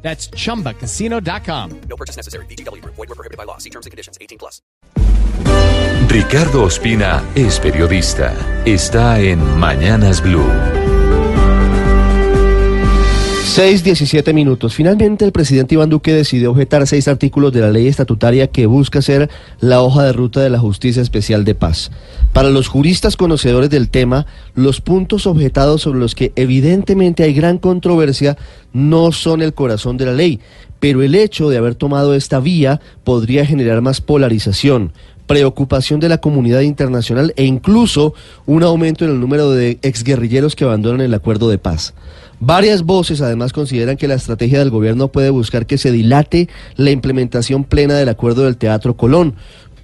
That's chumbacasino.com. No purchase necessary. BGW. Void were prohibited by law. See terms and conditions. 18 plus. Ricardo Ospina es periodista. Está en Mañanas Blue. 6.17 minutos. Finalmente, el presidente Iván Duque decidió objetar seis artículos de la ley estatutaria que busca ser la hoja de ruta de la Justicia Especial de Paz. Para los juristas conocedores del tema, los puntos objetados sobre los que evidentemente hay gran controversia no son el corazón de la ley, pero el hecho de haber tomado esta vía podría generar más polarización, preocupación de la comunidad internacional e incluso un aumento en el número de exguerrilleros que abandonan el acuerdo de paz. Varias voces además consideran que la estrategia del gobierno puede buscar que se dilate la implementación plena del acuerdo del Teatro Colón,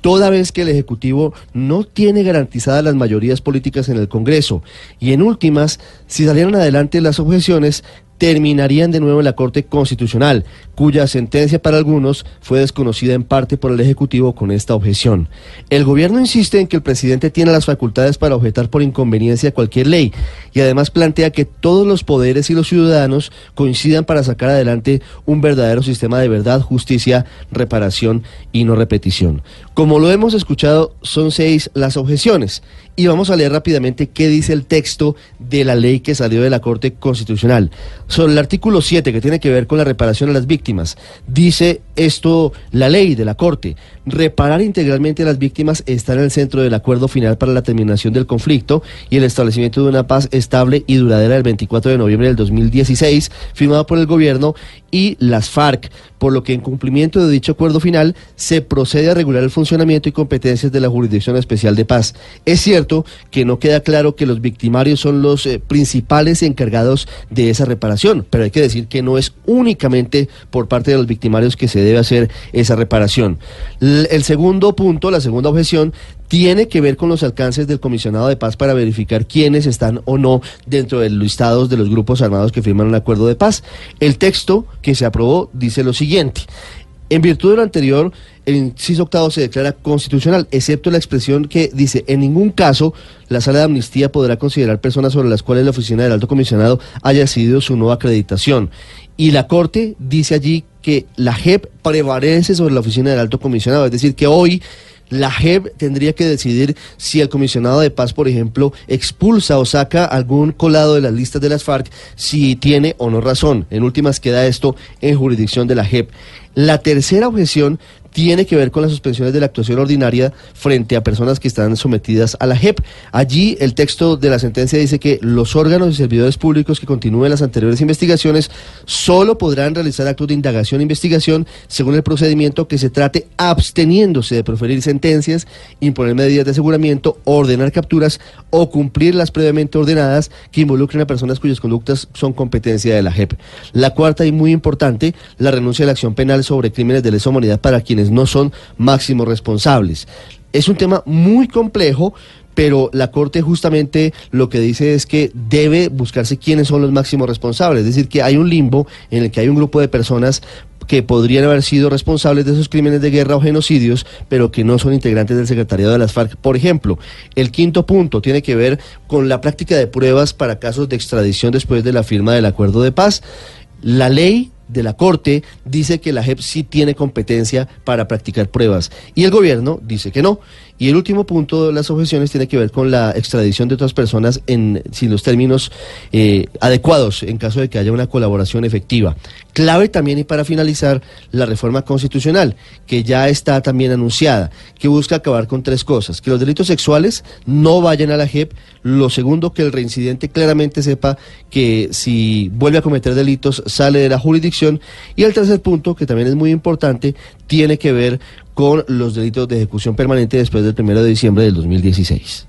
toda vez que el Ejecutivo no tiene garantizadas las mayorías políticas en el Congreso. Y en últimas, si salieran adelante las objeciones, terminarían de nuevo en la Corte Constitucional, cuya sentencia para algunos fue desconocida en parte por el Ejecutivo con esta objeción. El gobierno insiste en que el presidente tiene las facultades para objetar por inconveniencia cualquier ley y además plantea que todos los poderes y los ciudadanos coincidan para sacar adelante un verdadero sistema de verdad, justicia, reparación y no repetición. Como lo hemos escuchado, son seis las objeciones y vamos a leer rápidamente qué dice el texto de la ley que salió de la Corte Constitucional. Sobre el artículo 7 que tiene que ver con la reparación a las víctimas, dice esto la ley de la Corte. Reparar integralmente a las víctimas está en el centro del acuerdo final para la terminación del conflicto y el establecimiento de una paz estable y duradera el 24 de noviembre del 2016, firmado por el gobierno y las FARC, por lo que en cumplimiento de dicho acuerdo final se procede a regular el funcionamiento y competencias de la Jurisdicción Especial de Paz. Es cierto que no queda claro que los victimarios son los eh, principales encargados de esa reparación, pero hay que decir que no es únicamente por parte de los victimarios que se debe hacer esa reparación. El segundo punto, la segunda objeción, tiene que ver con los alcances del comisionado de paz para verificar quiénes están o no dentro de los listados de los grupos armados que firman un acuerdo de paz. El texto que se aprobó dice lo siguiente. En virtud de lo anterior, el inciso octavo se declara constitucional, excepto la expresión que dice, en ningún caso la sala de amnistía podrá considerar personas sobre las cuales la oficina del alto comisionado haya decidido su nueva acreditación. Y la Corte dice allí que la JEP prevalece sobre la oficina del alto comisionado, es decir, que hoy la JEP tendría que decidir si el comisionado de paz, por ejemplo, expulsa o saca algún colado de las listas de las FARC, si tiene o no razón. En últimas queda esto en jurisdicción de la JEP. La tercera objeción tiene que ver con las suspensiones de la actuación ordinaria frente a personas que están sometidas a la JEP. Allí el texto de la sentencia dice que los órganos y servidores públicos que continúen las anteriores investigaciones solo podrán realizar actos de indagación e investigación según el procedimiento que se trate absteniéndose de proferir sentencias, imponer medidas de aseguramiento, ordenar capturas o cumplir las previamente ordenadas que involucren a personas cuyas conductas son competencia de la JEP. La cuarta y muy importante, la renuncia a la acción penal sobre crímenes de lesa humanidad para quienes no son máximos responsables. Es un tema muy complejo, pero la Corte justamente lo que dice es que debe buscarse quiénes son los máximos responsables, es decir, que hay un limbo en el que hay un grupo de personas que podrían haber sido responsables de esos crímenes de guerra o genocidios, pero que no son integrantes del secretariado de las FARC. Por ejemplo, el quinto punto tiene que ver con la práctica de pruebas para casos de extradición después de la firma del acuerdo de paz. La ley de la Corte dice que la JEP sí tiene competencia para practicar pruebas y el gobierno dice que no. Y el último punto de las objeciones tiene que ver con la extradición de otras personas en, sin los términos eh, adecuados en caso de que haya una colaboración efectiva. Clave también y para finalizar la reforma constitucional, que ya está también anunciada, que busca acabar con tres cosas, que los delitos sexuales no vayan a la JEP, lo segundo, que el reincidente claramente sepa que si vuelve a cometer delitos sale de la y el tercer punto, que también es muy importante, tiene que ver con los delitos de ejecución permanente después del 1 de diciembre del 2016.